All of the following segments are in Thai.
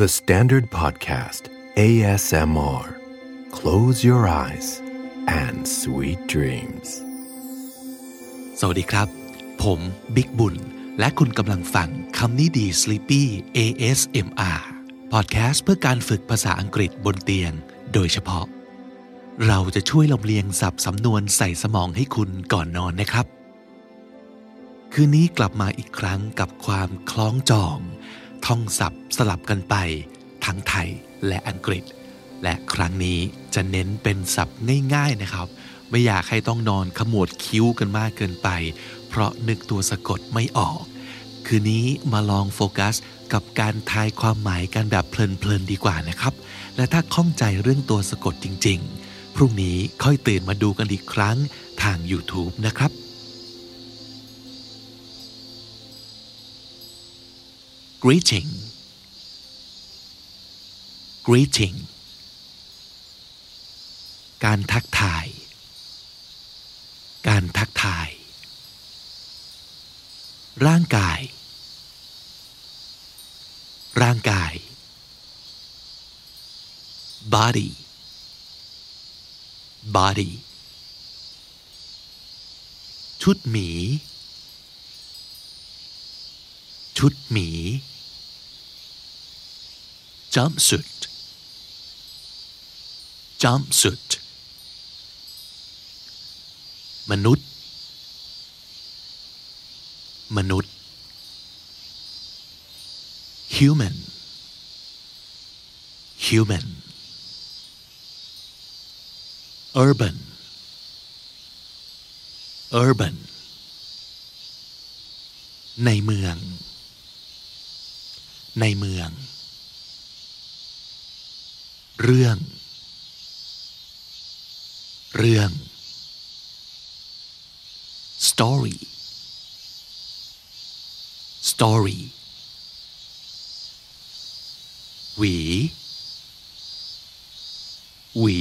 The Standard Podcast ASMR Close your eyes and sweet dreams สวัสดีครับ ผมบิ๊กบุญ และคุณกำลังฟังคำนี้ดี Sleepy ASMR Podcast เพื่อการฝึกภาษาอังกฤษบนเตียง โดยเฉพาะ เราจะช่วยลำเลียงสับสำนวนใส่สมองให้คุณก่อนนอนนะครับ คืนนี้กลับมาอีกครั้งกับความคล้องจอง ท่องศัพท์สลับกันไป ทั้งไทยและอังกฤษ และครั้งนี้จะเน้นเป็นศัพท์ง่ายๆนะครับ ไม่อยากให้ต้องนอนขมวดคิ้วกันมากเกินไป เพราะนึกตัวสะกดไม่ออก คืนนี้มาลองโฟกัสกับการทายความหมายกันแบบเพลินๆดีกว่านะครับ และถ้าข้องใจเรื่องตัวสะกดจริง ๆ พรุ่งนี้ค่อยตื่นมาดูกันอีกครั้งทาง YouTube นะครับ greeting greeting การทักทาย การทักทาย ร่างกาย ร่างกาย body body ชุดหมี ชุดหมี jumpsuit jumpsuit มนุษย์ มนุษย์ human human urban urban ในเมือง ในเมือง เรื่อง เรื่อง story story หวี หวี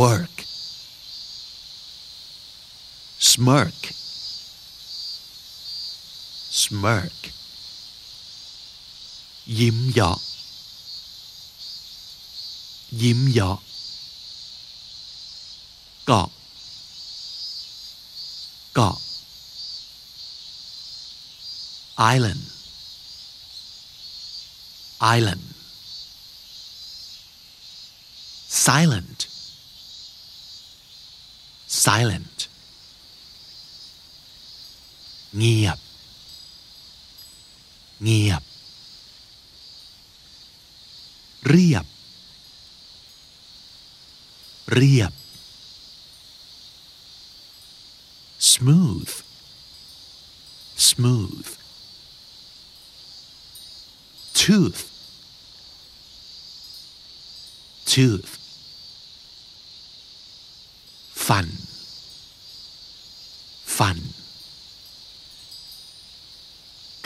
work smirk smirk ยิ้มเยาะ ยิ้มเยาะเกาะ เกาะ island island silent silent เงียบ เงียบ เรียบ เรียบ smooth smooth tooth tooth ฟันฟัน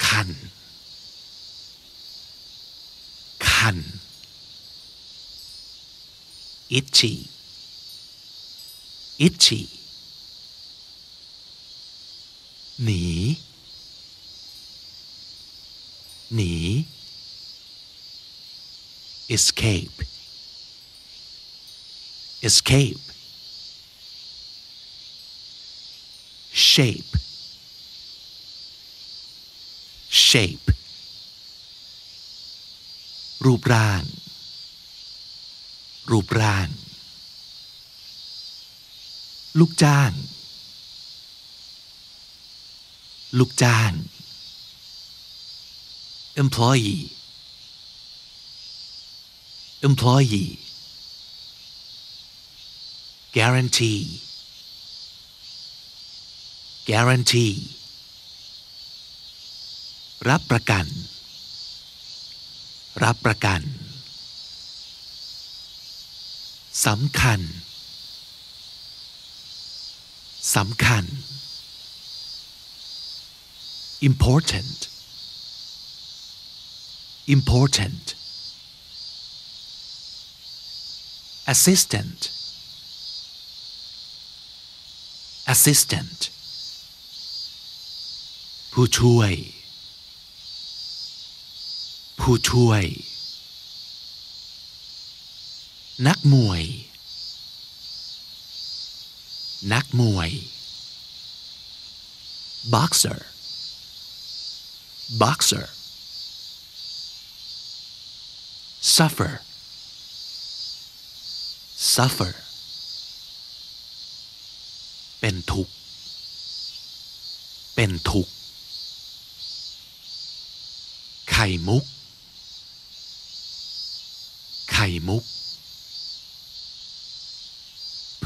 คัน คัน itchy itchy หนี หนี escape escape shape shape รูปร่าง รูปร่าง ลูกจ้าง ลูกจ้าง employee employee guarantee guarantee รับประกัน รับประกันสำคัญสำคัญ important important assistant assistant ผู้ช่วย ผู้ช่วย นักมวย นักมวย boxer boxer suffer suffer เป็นทุกข์ เป็นทุกข์ ไข่มุก ไข่มุก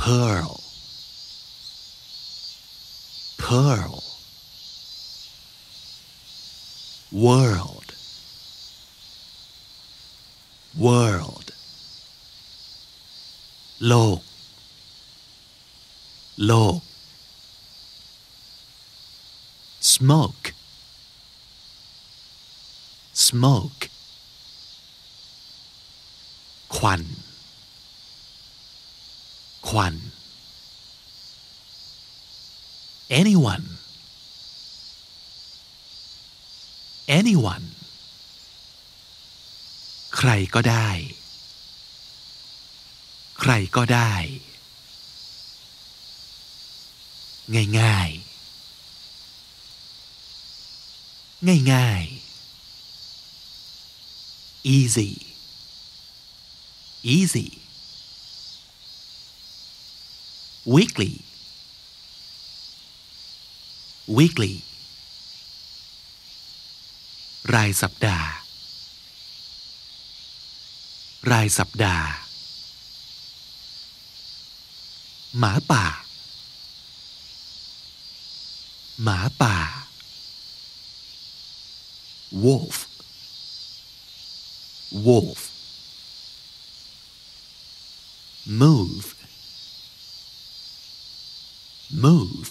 pearl pearl world world โลก โลก smoke Smoke ควัน ควัน anyone anyone ใครก็ได้ ใครก็ได้ ง่ายๆง่ายๆ easy easy weekly weekly รายสัปดาห์ รายสัปดาห์ หมาป่า หมาป่า wolf wolf move move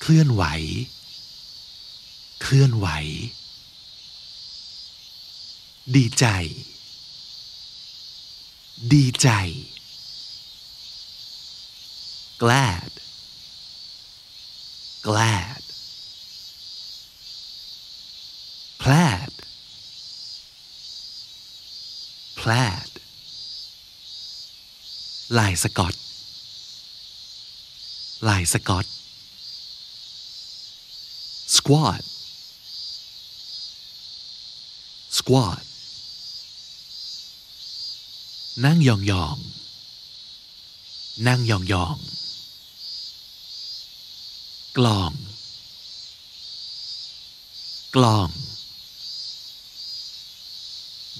เคลื่อนไหว เคลื่อนไหว ดีใจ ดีใจ glad glad plaid ลายสกอต ลายสกอต squat squat นั่งยองยองนั่งยองยองกลอง กลอง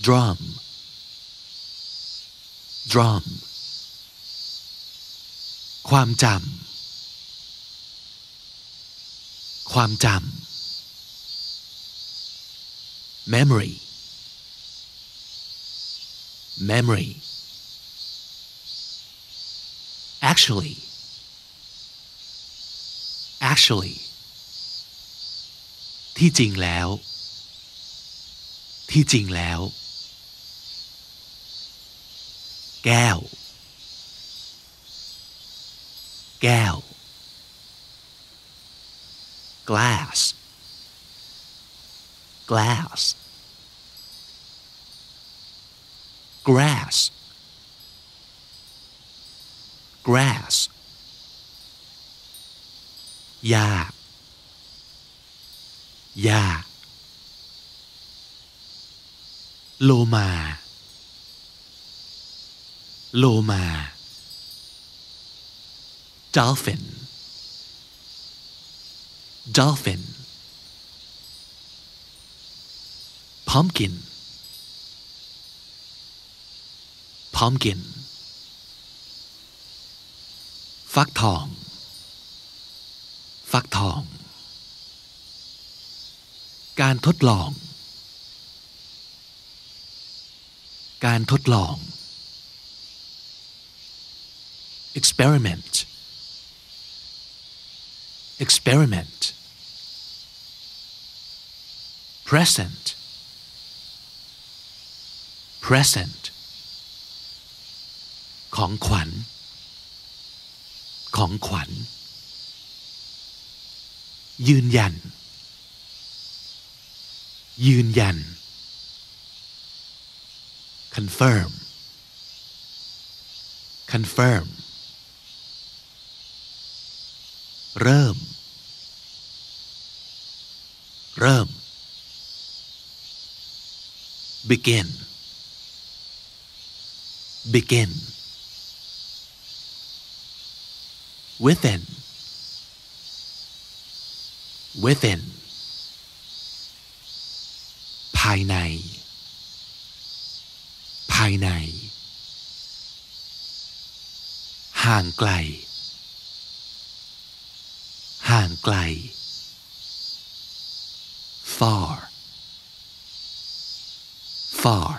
drum drum ความจำ ความจำ memory memory actually actually ที่จริงแล้ว ที่จริงแล้ว แก้ว แก้ว glass glass grass grass หญ้าหญ้าโลมา โลมา dolphin dolphin pumpkin pumpkin ฟักทอง ฟักทอง การทดลอง การทดลอง experiment experiment present present ของขวัญ ของขวัญ ยืนยัน ยืนยัน confirm confirm เริ่ม เริ่ม begin begin within within ภายใน ภายใน ห่างไกล ห่างไกล far far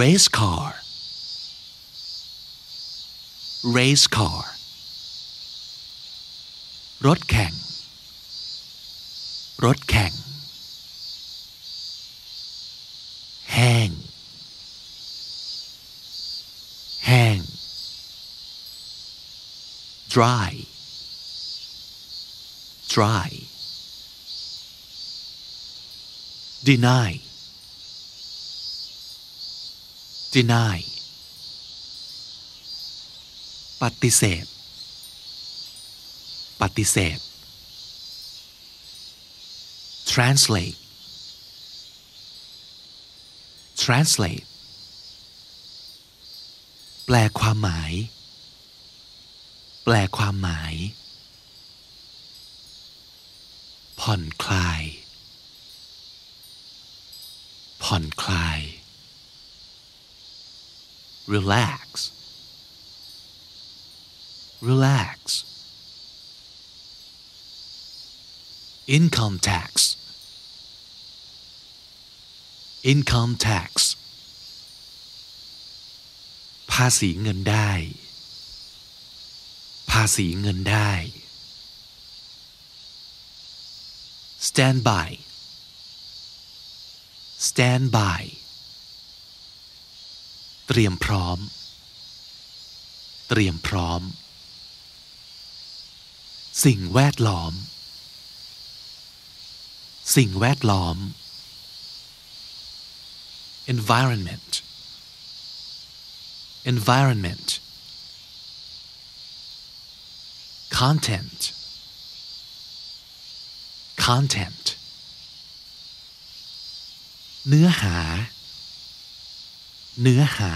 race car race car รถแข่ง รถแข่ง dry dry deny deny ปฏิเสธ ปฏิเสธ translate translate แปลความหมาย แปลความหมาย ผ่อนคลาย ผ่อนคลาย relax relax income tax income tax ภาษีเงินได้าษีเงินได้ stand by stand by เตรียมพร้อม เตรียมพร้อม สิ่งแวดล้อม สิ่งแวดล้อม environment environment content content เนื้อหา เนื้อหา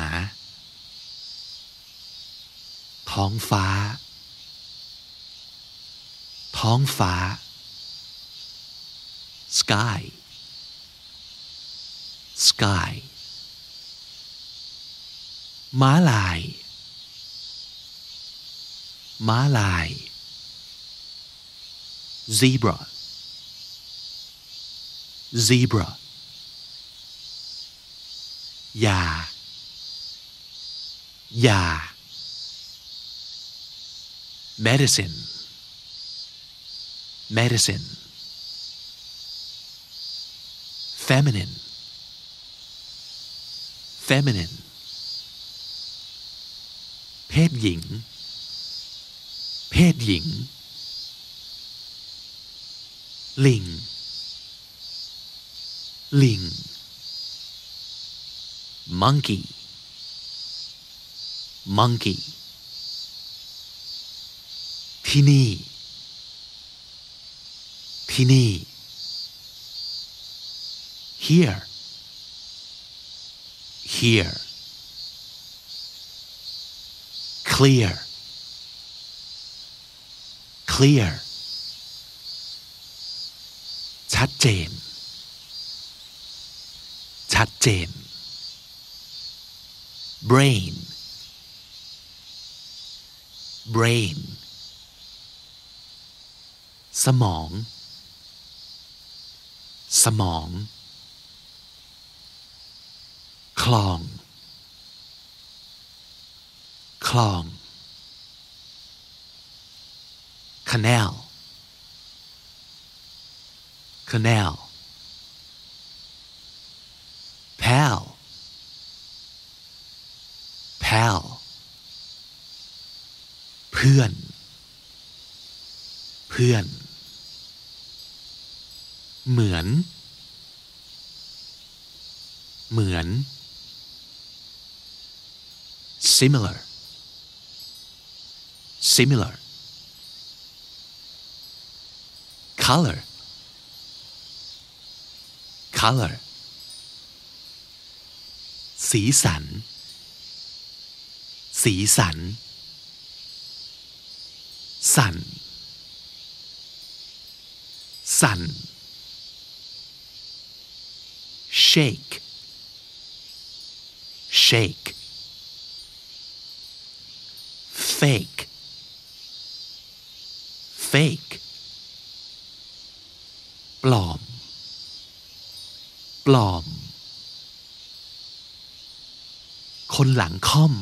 ท้องฟ้า ท้องฟ้า sky sky ม้าลาย ม้าลาย zebra zebra ยา ยา medicine medicine feminine feminine เพศหญิง เพศหญิง ลิง ลิง monkey monkey ที่นี่ ที่นี่ here here clear clear ชัดเจน ชัดเจน brain brain สมอง สมอง คลอง คลอง canal canal pal pal เพื่อน เพื่อน เหมือน เหมือน similar similar color color สีสัน สีสัน สัน สัน shake shake fake fake ปลอม ปลอม คนหลังค่อม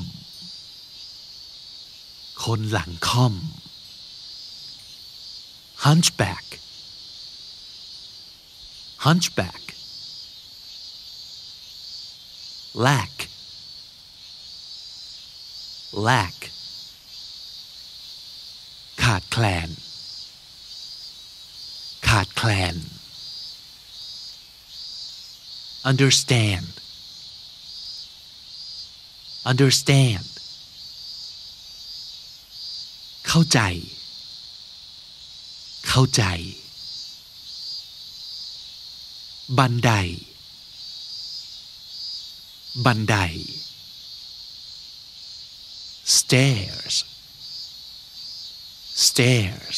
คนหลังค่อม hunchback hunchback lack lack ขาดแคลน ขาดแคลน understand understand เข้าใจ เข้าใจ บันได บันได stairs stairs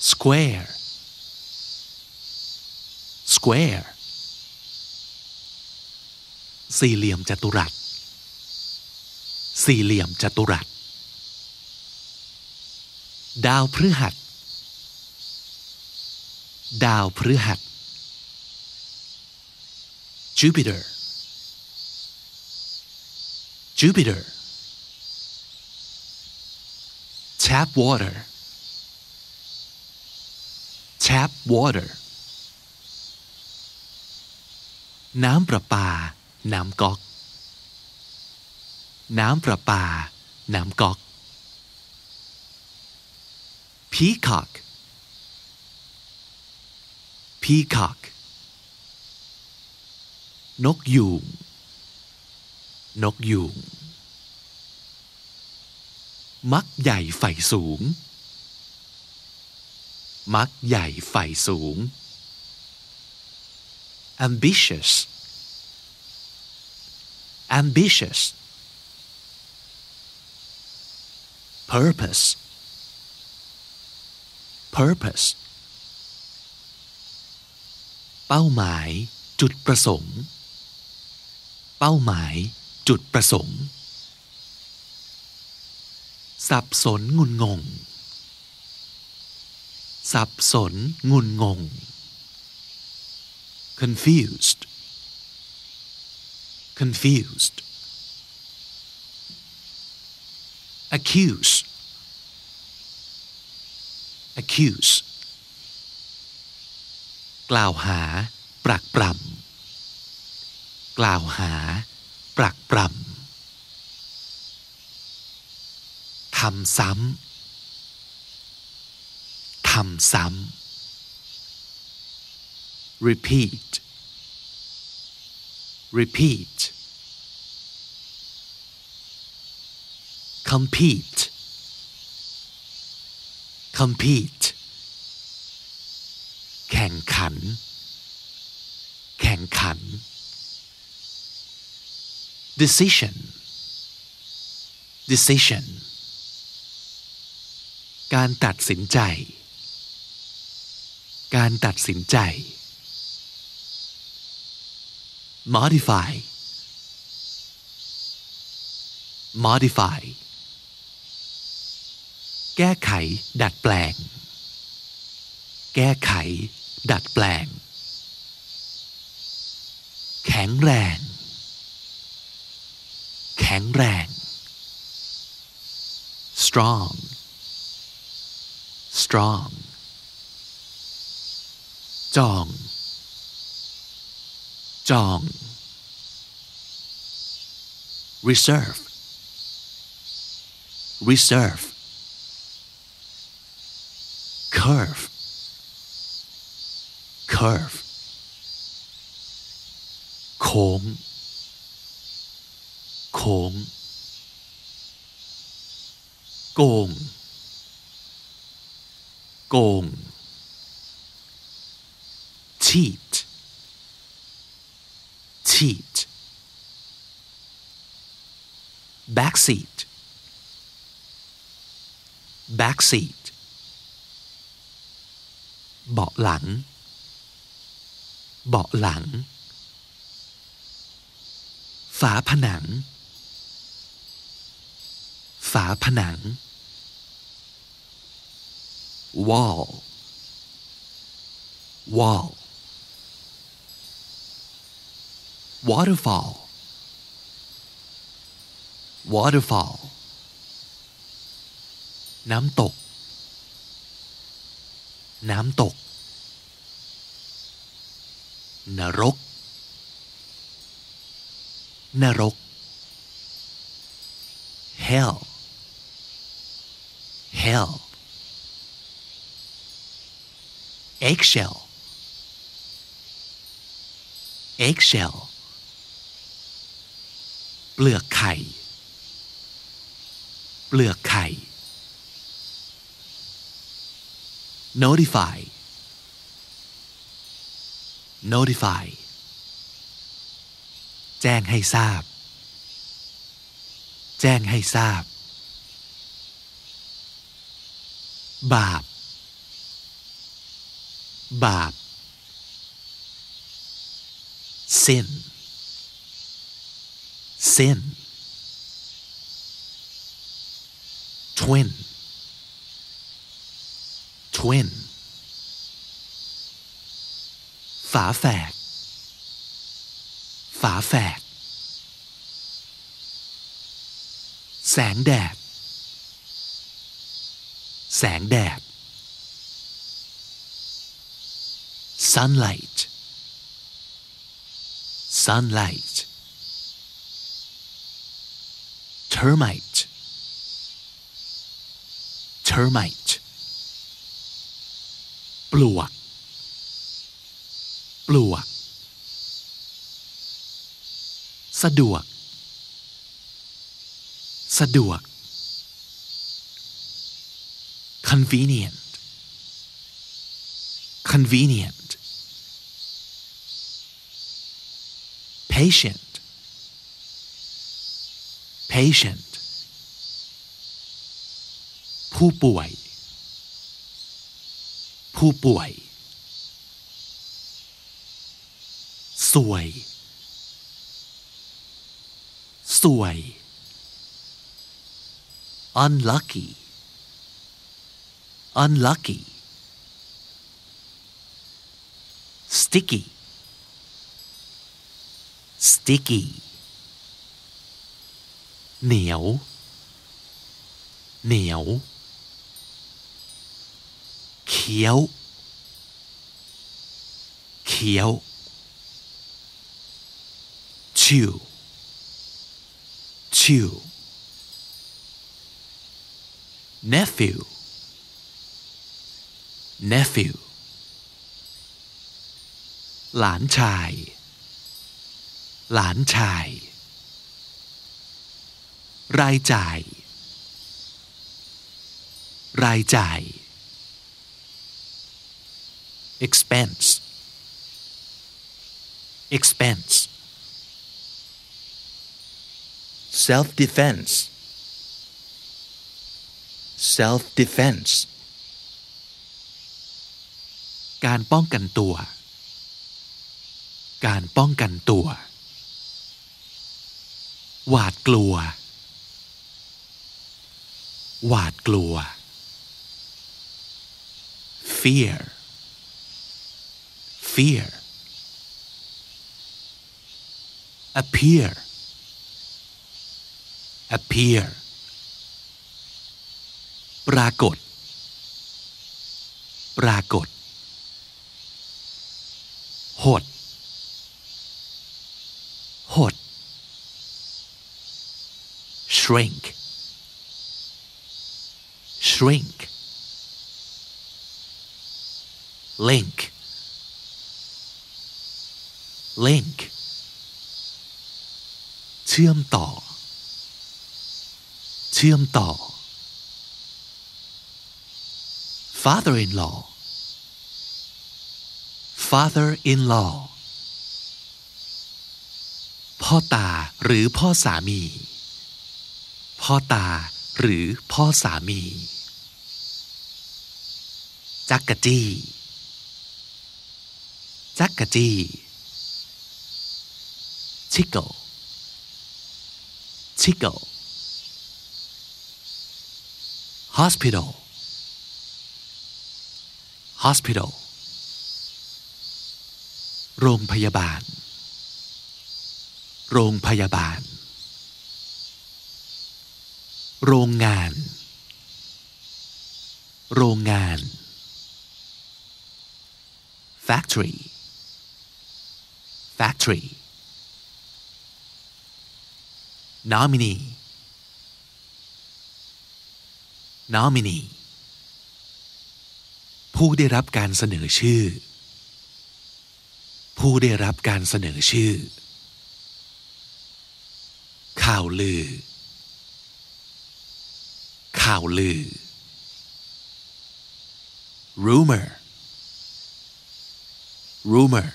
Square square สี่เหลี่ยมจัตุรัส สี่เหลี่ยมจัตุรัส ดาวพฤหัส ดาวพฤหัส Jupiter Jupiter tap water tap water น้ำประปา น้ำก๊อก น้ำประปา น้ำก๊อก peacock peacock นกยูงนกยูงมักใหญ่ไฟสูง มักใหญ่ไฟสูง ambitious ambitious purpose purpose เป้าหมายจุดประสงค์ เป้าหมายจุดประสงค์ สับสนงุนงง สับสน งุนงง confused confused accuse accuse กล่าวหา ปรักปรำกล่าวหา ปรักปรำทำซ้ำ ทำซ้ำ repeat repeat compete compete แข่งขัน แข่งขัน decision decision การตัดสินใจ การตัดสินใจ modify modify แก้ไข ดัดแปลง แก้ไข ดัดแปลง แข็งแรง แข็งแรง strong strong จอง จอง reserve reserve curve curve โค้ง โค้ง โกง โกง cheat cheat backseat backseat เบาะหลัง เบาะหลัง ฝาผนัง ฝาผนัง wall wall waterfall waterfall น้ำตก น้ำตก นรก นรก hell hell eggshell eggshell เปลือกไข่ เปลือกไข่ notify notify แจ้งให้ทราบ แจ้งให้ทราบ บาป บาป sin sin twin twin ฝาแฝดฝาแฝดแสงแดด แสงแดด sunlight sunlight termite termite ปลวก ปลวก สะดวก สะดวก convenient convenient patient patient ผู้ป่วย ผู้ป่วย สวย สวย unlucky unlucky sticky sticky เหนียว เหนียวเขียวเขียว chew chew nephew nephew หลานชาย หลานชาย รายจ่าย รายจ่าย expense expense self defense self defense การป้องกันตัว การป้องกันตัว หวาดกลัว หวาดกลัว fear fear appear appear ปรากฏ ปรากฏ หด หด shrink shrink link link เชื่อมต่อ เชื่อมต่อ father-in-law father-in-law พ่อตาหรือพ่อสามี พ่อตาหรือพ่อสามี จักกะจี้ จักกะจี้ tickle tickle hospital hospital โรงพยาบาล โรงพยาบาล โรงงาน โรงงาน factory factory nominee nominee ผู้ได้รับการเสนอชื่อ ผู้ได้รับการเสนอชื่อ ข่าวลือ ข่าวลือ rumor rumor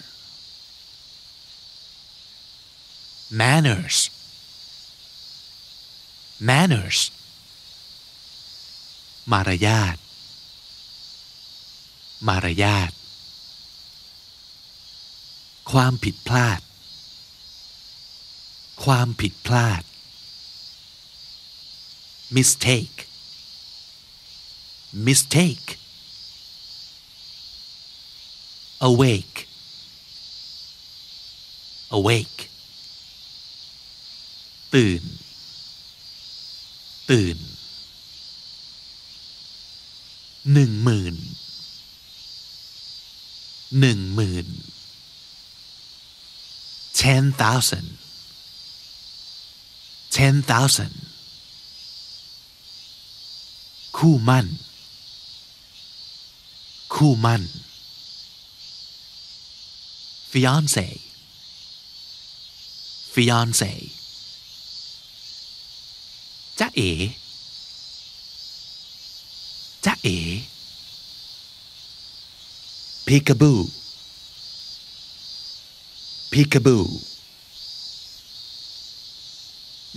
manners manners มารยาทมารยาทความผิดพลาด ความผิดพลาด mistake mistake awake awake ตื่น ตื่นหนึ่งหมื่นหนึ่งหมื่น ten thousand ten thousand คู่มั่น คู่มั่น fiance fiance จ๊ะเอ๋จ๊ะเอ๋ peekaboo peekaboo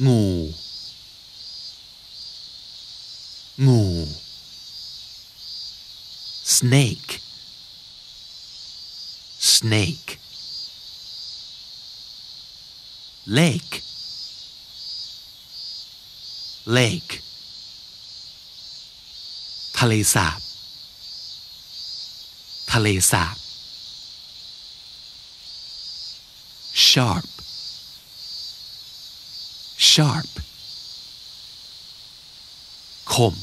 งู งู snake snake lake lake ทะเลสาบ ทะเลสาบ sharp sharp คม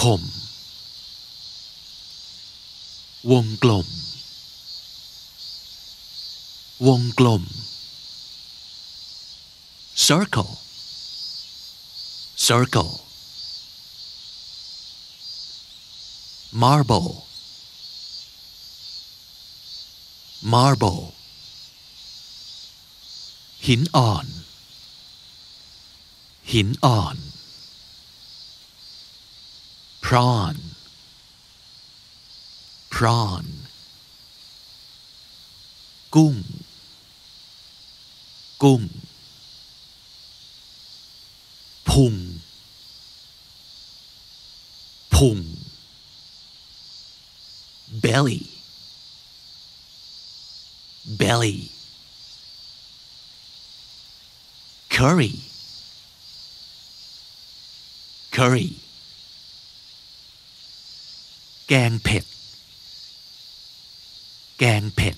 คม วงกลม วงกลม circle circle marble marble หินอ่อน หินอ่อน prawn prawn กุ้ง กุ้งพุงพุง belly belly curry curry แกงเผ็ด แกงเผ็ด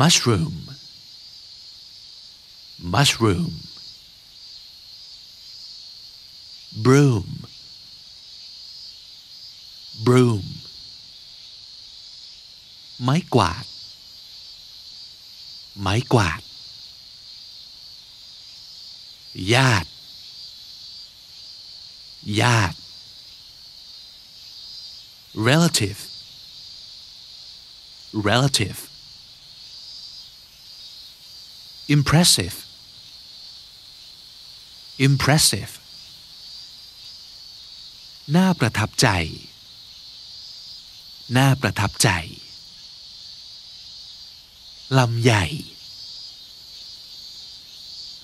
mushroom mushroom broom broom ไม้กวาด ไม้กวาด ญาติ ญาติ relative relative Impressive impressive น่าประทับใจ น่าประทับใจ ลำใหญ่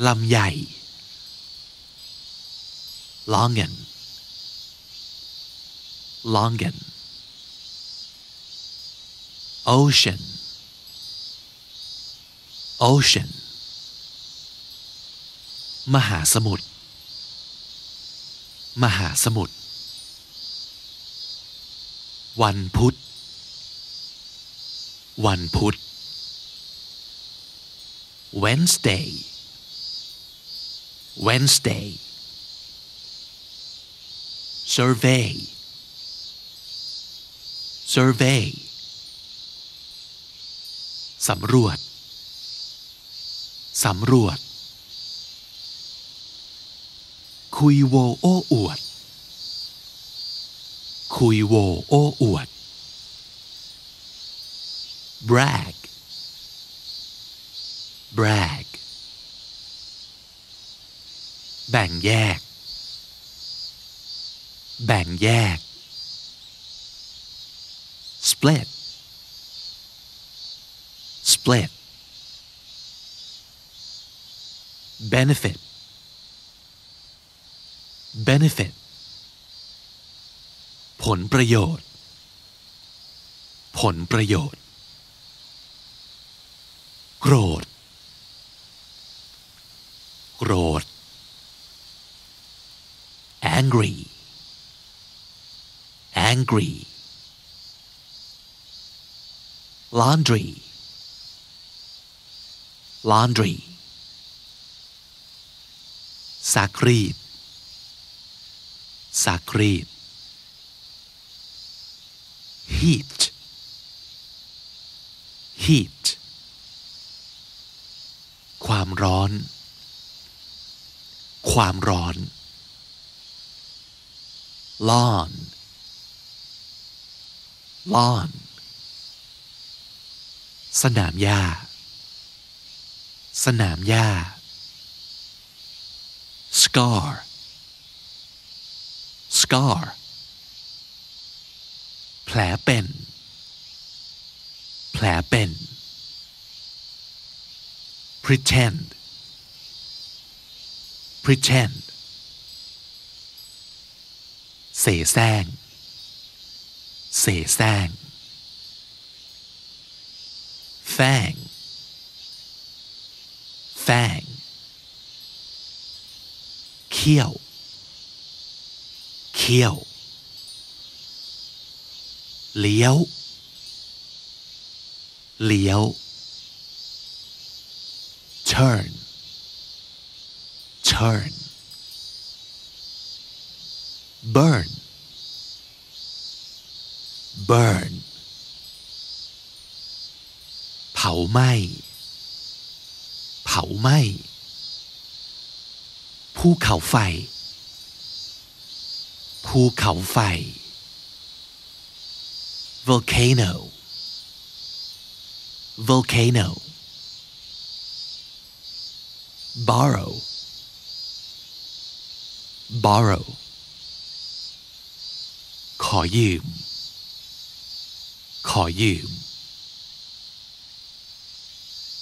ลำใหญ่ longen longen ocean ocean มหาสมุทร มหาสมุทร วันพุธ วันพุธ Wednesday Wednesday survey survey สำรวจ สำรวจ คุยโวโอ้อวด คุยโวโอ้อวด brag brag แบ่งแยก แบ่งแยก split split benefit benefit ผลประโยชน์ ผลประโยชน์ โกรธ โกรธ angry angry laundry laundry ซักรีด ซักรีด heat heat ความร้อน ความร้อน lawn lawn สนามหญ้า สนามหญ้า scar scar แผลเป็น แผลเป็น pretend pretend เสแสร้ง เสแสร้ง fang fang เขี้ยว เขี้ยว เลี้ยว เลี้ยว turn turn burn burn เผาไหม้ เผาไหม้ภูเขาไฟ ภูเขาไฟ volcano volcano borrow borrow ขอยืม ขอยืม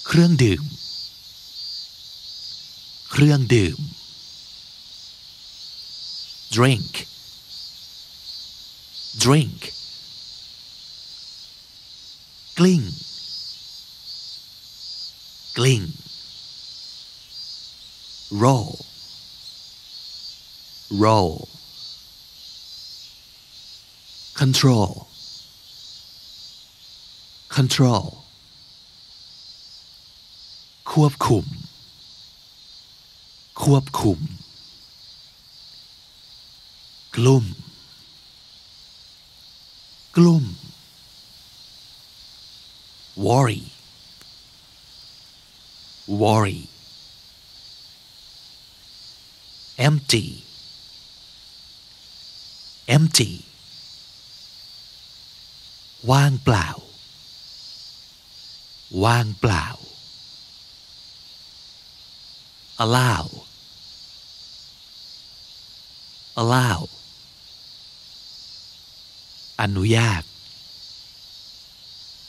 เครื่องดื่ม เครื่องดื่ม drink drink กลิ้งกลิ้ง roll roll control control ควบคุม ควบคุม กลุ่ม กลุ่ม worry worry empty empty ว่างเปล่า ว่างเปล่า allow allow อนุญาต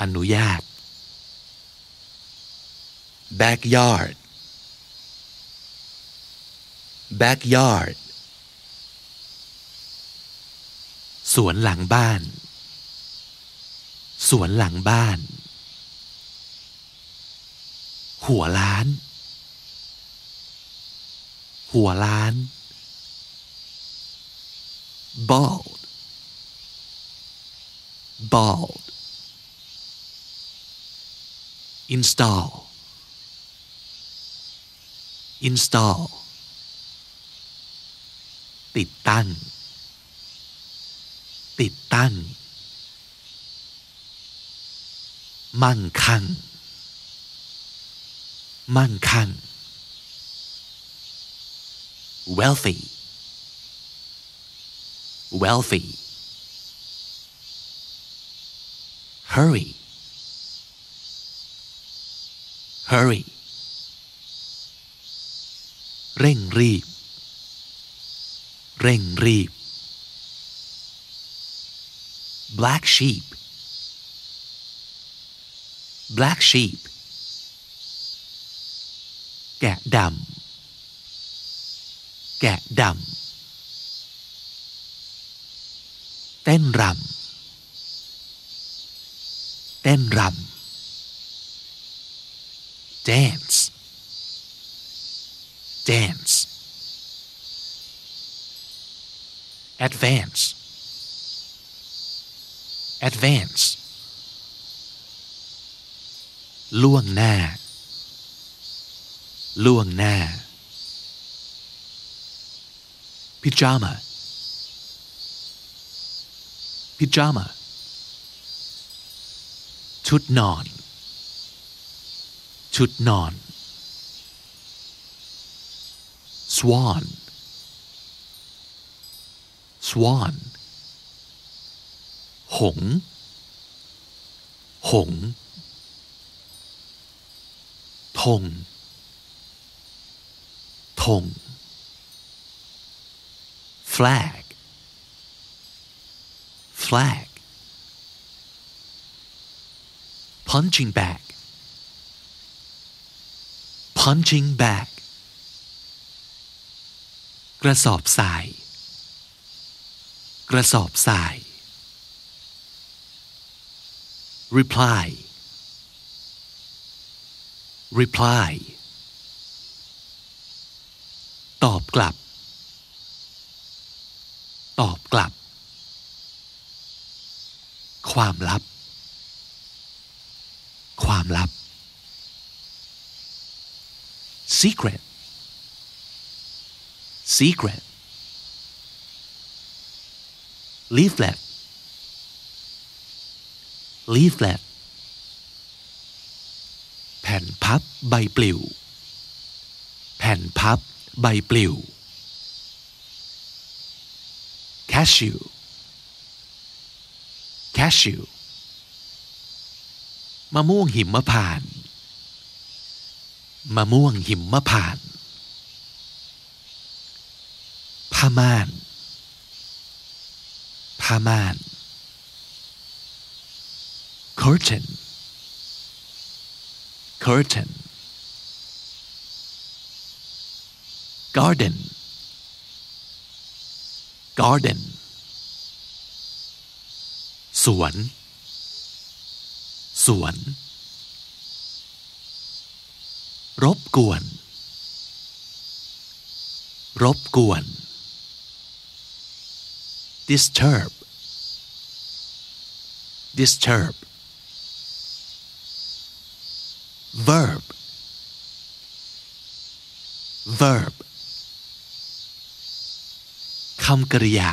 อนุญาต backyard backyard สวนหลังบ้าน สวนหลังบ้าน หัวล้าน หัวล้าน bald bald install install ติดตั้ง ติดตั้ง มั่งคั่ง มั่งคั่ง wealthy wealthy hurry hurry เร่งรีบ เร่งรีบ black sheep black sheep แกะดำแกะดำเต้นรำ ต้นรำ dance dance advance advance ล่วงหน้า ล่วงหน้า pajama pajama ชุดนอน ชุดนอน swan swan หง หงธงธง flag flag punching bag punching bag กระสอบทราย กระสอบทราย reply reply ตอบกลับ ตอบกลับ ความลับ ความลับ secret secret leaflet leaflet แผ่นพับใบปลิว แผ่นพับใบปลิว cashew cashew มะม่วงหิมพานมะม่วงหิมพาน ผ้าม่าน ผ้าม่าน curtain curtain garden garden สวน สวน รบกวน รบกวน disturb disturb verb verb คำกริยา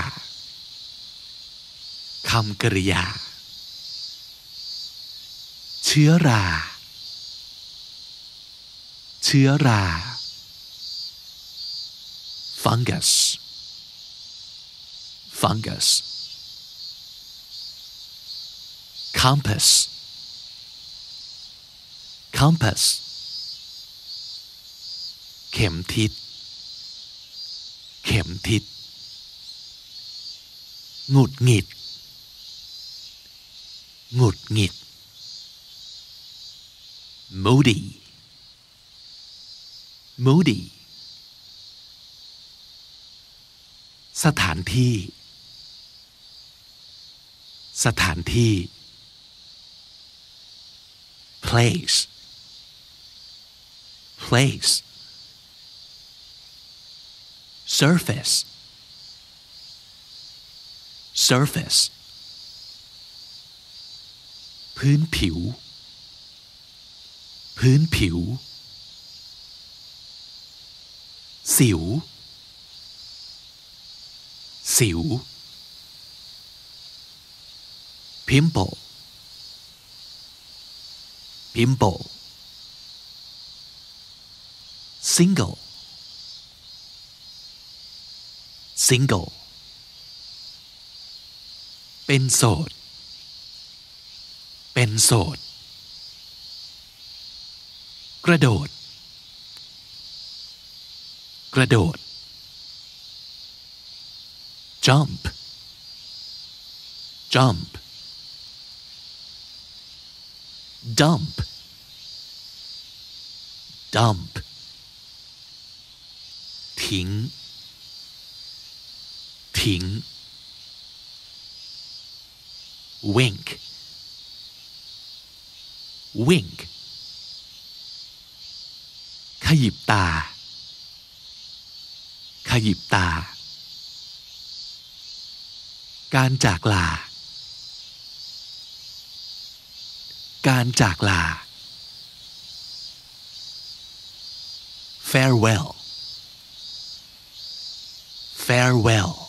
คำกริยา ชื้อรา เชื้อรา fungus fungus compass compass เข็มทิศ เข็มทิศหงุดหงิดหงุดหงิด moody moody สถานที่ สถานที่ place place surface surface พื้นผิว พื้นผิว สิว สิว pimple pimple single single เป็นโสด เป็นโสด กระโดด กระโดด jump jump dump dump ทิ้ง ทิ้ง wink wink ขยิบตา ขยิบตา การจากลา การจากลา farewell farewell